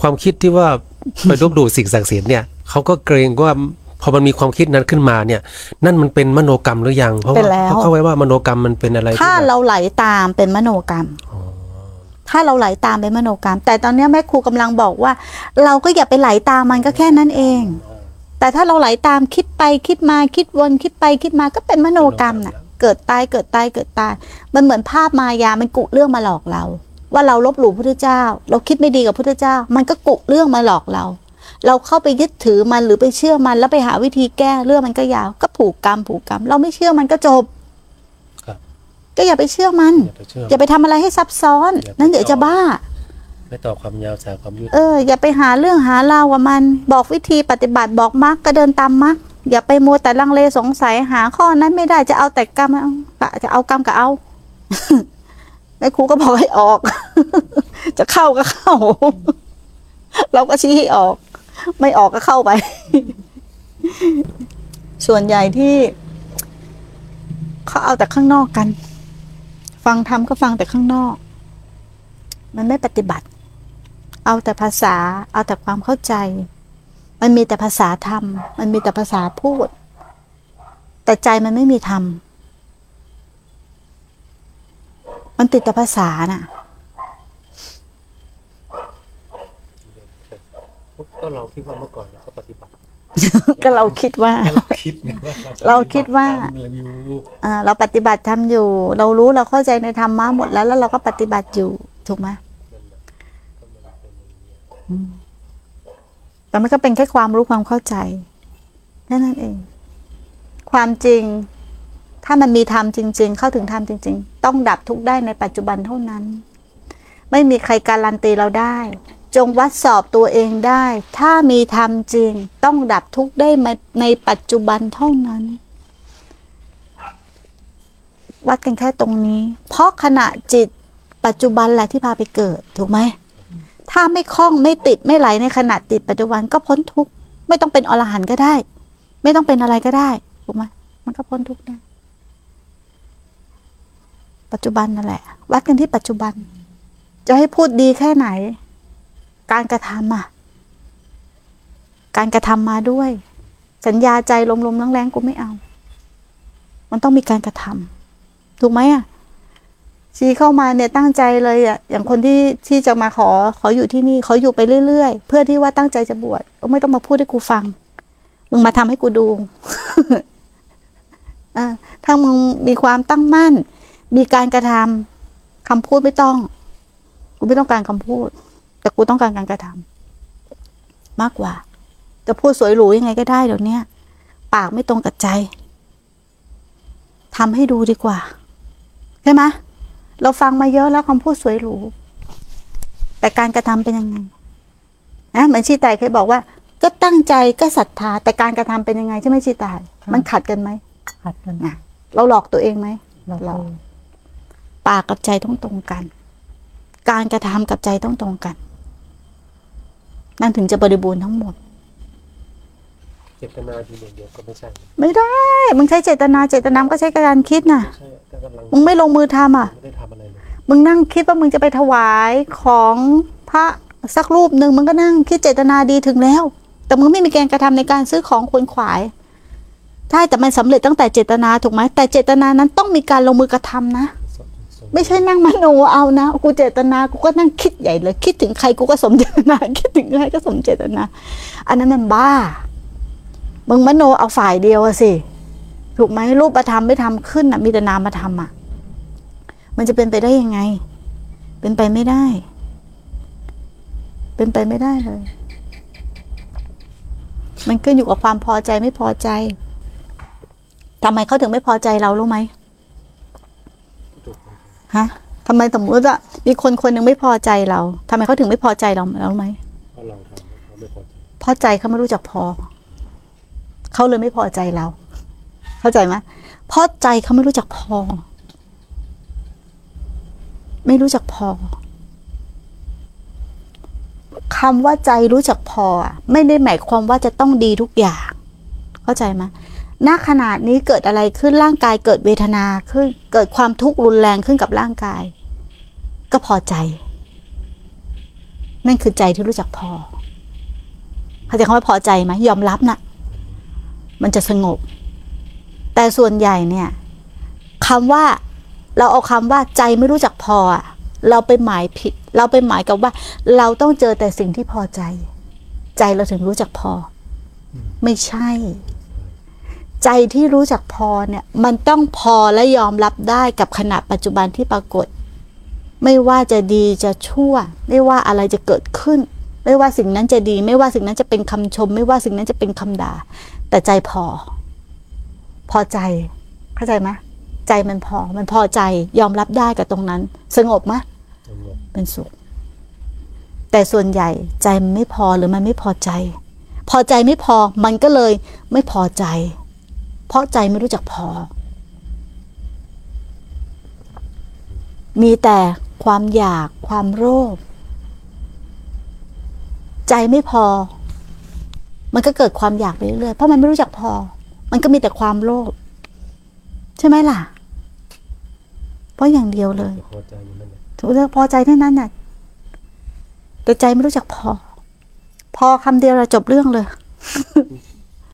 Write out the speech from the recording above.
ความคิดที่ว่าไปลบหลู่สิ่งศักดิ์สิทธิ์เนี่ยเขาก็เกรงว่าพอมันมีความคิดนั้นขึ้นมาเนี่ย นั่นมันเป็นมโนกรรมหรือยัง เพราะเป็นว่าแล้วเขาเข้าไว้ว่ามโนกรรมมันเป็นอะไรที่ถ้าแบบเราไหลตามเป็นมโนกรรมถ้าเราไหลตามเป็นมโนกรรม แต่ตอนเนี้ยแม่ครูกำลังบอกว่า เราก็อย่าไปไหลตามมันก็แค่นั้นเอง แต่ถ้าเราไหลตามคิดไปคิดมาคิดวนคิดไปคิดมาก็เป็นมโนกรรมน่ะ เกิดตายเกิดตายเกิดตายมันเหมือนภาพมายามันกุเรื่องมาหลอกเรา ว่าเราลบหลู่พระพุทธเจ้า เราคิดไม่ดีกับพระพุทธเจ้า มันก็กุเรื่องมาหลอกเรา เราเข้าไปยึดถือมันหรือไปเชื่อมันแล้วไปหาวิธีแก้เรื่องมันก็ยาว ก็ผูกกรรมผูกกรรม เราไม่เชื่อมันก็จบครับก็อย่าไปเชื่อมัน อย่าไปเชื่ออย่าไปทำอะไรให้ซับซ้อนอย่าไปนั่นเดี๋ยวจะบ้าไม่ต่อความยาวสายความยืดเอออย่าไปหาเรื่องหาราวกับมัน บอกวิธีปฏิบัติบอกมรรคก็เดินตามมรรคอย่าไปมัวแต่ลังเลสงสัยหาข้อนั้นไม่ได้จะเอาแต่กรรมเอาจะเอากรรมก็เอา แม่ครูก็บอกให้ออก จะเข้าก็เข้า เราก็ชี้ให้ออก ไม่ออกก็เข้าไป ส่วนใหญ่ที่เขาเอาแต่ข้างนอกกัน ฟังธรรมก็ฟังแต่ข้างนอก มันไม่ปฏิบัติ เอาแต่ภาษา เอาแต่ความเข้าใจ มันมีแต่ภาษาธรรม มันมีแต่ภาษาพูด แต่ใจมันไม่มีธรรม มันติดแต่ภาษาน่ะ ก็เราคิดว่าเมื่อก่อนเราก็ปฏิบัติ ก็เราคิดว่า เราคิดไงว่าเราคิดว่าทำอะไรอยู่อ่าเราปฏิบัติทำอยู่ เรารู้เราเข้าใจในธรรมะหมดแล้ว แล้วเราก็ปฏิบัติอยู่ถูกไหมอืมแต่มันก็เป็นแค่ความรู้ความเข้าใจแค่นั้นเอง ความจริง ถ้ามันมีธรรมจริง ๆ เข้าถึงธรรมจริง ๆ ต้องดับทุกข์ได้ในปัจจุบันเท่านั้น ไม่มีใครการันตีเราได้ จงวัดสอบตัวเองได้ ถ้ามีธรรมจริง ต้องดับทุกข์ได้ในปัจจุบันเท่านั้น วัดกันแค่ตรงนี้ เพราะขณะจิตปัจจุบันแหละที่พาไปเกิดถูกไหมถ้าไม่คล้องไม่ติดไม่ไหลในขณะติดปัจจุบันก็พ้นทุกข์ไม่ต้องเป็นอรหันต์ก็ได้ ไม่ต้องเป็นอะไรก็ได้ถูกไหมมันก็พ้นทุกข์ได้ ปัจจุบันนั่นแหละ วัดกันที่ปัจจุบัน จะให้พูดดีแค่ไหน การกระทำอะ การกระทำมาด้วย สัญญาใจลมๆแรงๆกูไม่เอา มันต้องมีการกระทำถูกไหมอะชีเข้ามาเนี่ยตั้งใจเลยอะอย่างคนที่ที่จะมาขอขออยู่ที่นี่ขออยู่ไปเรื่อยๆ เพื่อที่ว่าตั้งใจจะบวชก็ไม่ต้องมาพูดให้กูฟัง มึงมาทำให้กูดูอ่าถ้ามึงมีความตั้งมั่น มีการกระทำคำพูดไม่ต้อง กูไม่ต้องการคำพูด แต่กูต้องการการกระทำมากกว่า จะพูดสวยหรูยังไงก็ได้เดี๋ยวเนี้ยปากไม่ตรงกับใจทำให้ดูดีกว่า ใช่ไหมเราฟังมาเยอะแล้วคำพูดสวยหรู แต่การกระทำเป็นยังไงนะเหมือนชีตายเคยบอกว่า ก็ตั้งใจก็ศรัทธา แต่การกระทำเป็นยังไงใช่ไหมชีตาย มันขัดกันไหมขัดกันนะเราหลอกตัวเองไหมเราหลอก ปากกับใจต้องตรงกัน การกระทำกับใจต้องตรงกัน นั่นถึงจะบริบูรณ์ทั้งหมด เจตนาดีอย่างเดียวก็ไม่ใช่ ไม่ได้ มึงใช้เจตนาเจตนาก็ใช้การคิดน่ะไม่ใช่แต่กำลังมึงไม่ลงมือทำอะ ไม่ได้ทำอะไรเลยมึงนั่งคิดว่ามึงจะไปถวายของพระสักรูปหนึ่งมึงก็นั่งคิดเจตนาดีถึงแล้ว แต่มึงไม่มีการกระทำในการซื้อของควรขวายใช่แต่มันสำเร็จตั้งแต่เจตนาถูกไหมแต่เจตนานั้นต้องมีการลงมือกระทำนะ ไม่ใช่นั่งมโนเอานะ กูเจตนา กูก็นั่งคิดใหญ่เลย คิดถึงใครกูก็สมเจตนา คิดถึงใครก็สมเจตนา อันนั้นมันบ้า มึงมโนเอาฝ่ายเดียวสิ ถูกไหมรูปธรรมไม่ทำขึ้นอะ มีแต่นามธรรมอะ มันจะเป็นไปได้ยังไง เป็นไปไม่ได้ เป็นไปไม่ได้เลย มันขึ้นอยู่กับความพอใจไม่พอใจทำไมเขาถึงไม่พอใจเรารู้ไหม ฮะทำไมสมมติว่ามีคนคนหนึ่งไม่พอใจเราทำไมเขาถึงไม่พอใจเราเรารู้ไหมเพราะเราทำเขาไม่พอใจเพราะใจเขาไม่รู้จักพอ เขาเลยไม่พอใจเรา เข้าใจไหมเพราะใจเขาไม่รู้จักพอ ไม่รู้จักพอคำว่าใจรู้จักพอ ไม่ได้หมายความว่าจะต้องดีทุกอย่าง เข้าใจไหม ณขนาดนี้เกิดอะไรขึ้นร่างกายเกิดเวทนาขึ้นเกิดความทุกข์รุนแรงขึ้นกับร่างกาย ก็พอใจ นั่นคือใจที่รู้จักพอเข้าใจคำว่าพอใจไหมยอมรับนะมันจะสงบ แต่ส่วนใหญ่เนี่ยคำว่าเราเอาคำว่าใจไม่รู้จักพออะเราไปหมายผิด เราไปหมายกับว่า เราต้องเจอแต่สิ่งที่พอใจ ใจเราถึงรู้จักพอ ไม่ใช่ ใจที่รู้จักพอเนี่ยมันต้องพอและยอมรับได้กับขณะปัจจุบันที่ปรากฏ ไม่ว่าจะดีจะชั่ว ไม่ว่าอะไรจะเกิดขึ้น ไม่ว่าสิ่งนั้นจะดี ไม่ว่าสิ่งนั้นจะเป็นคำชม ไม่ว่าสิ่งนั้นจะเป็นคำด่า แต่ใจพอ พอใจ เข้าใจไหมใจมันพอ มันพอใจยอมรับได้กับตรงนั้น สงบไหมเป็นสุข แต่ส่วนใหญ่ใจมันไม่พอหรือมันไม่พอใจ พอใจไม่พอมันก็เลยไม่พอใจ เพราะใจไม่รู้จักพอ มีแต่ความอยากความโลภใจไม่พอ มันก็เกิดความอยากไปเรื่อยๆเพราะมันไม่รู้จักพอ มันก็มีแต่ความโลภใช่ไหมล่ะ เพราะอย่างเดียวเลยพอใจอยู่นั่นแหละถูกแล้วพอใจแค่นั้นน่ะแต่ใจไม่รู้จักพอ พอคำเดียวเราจบเรื่องเลย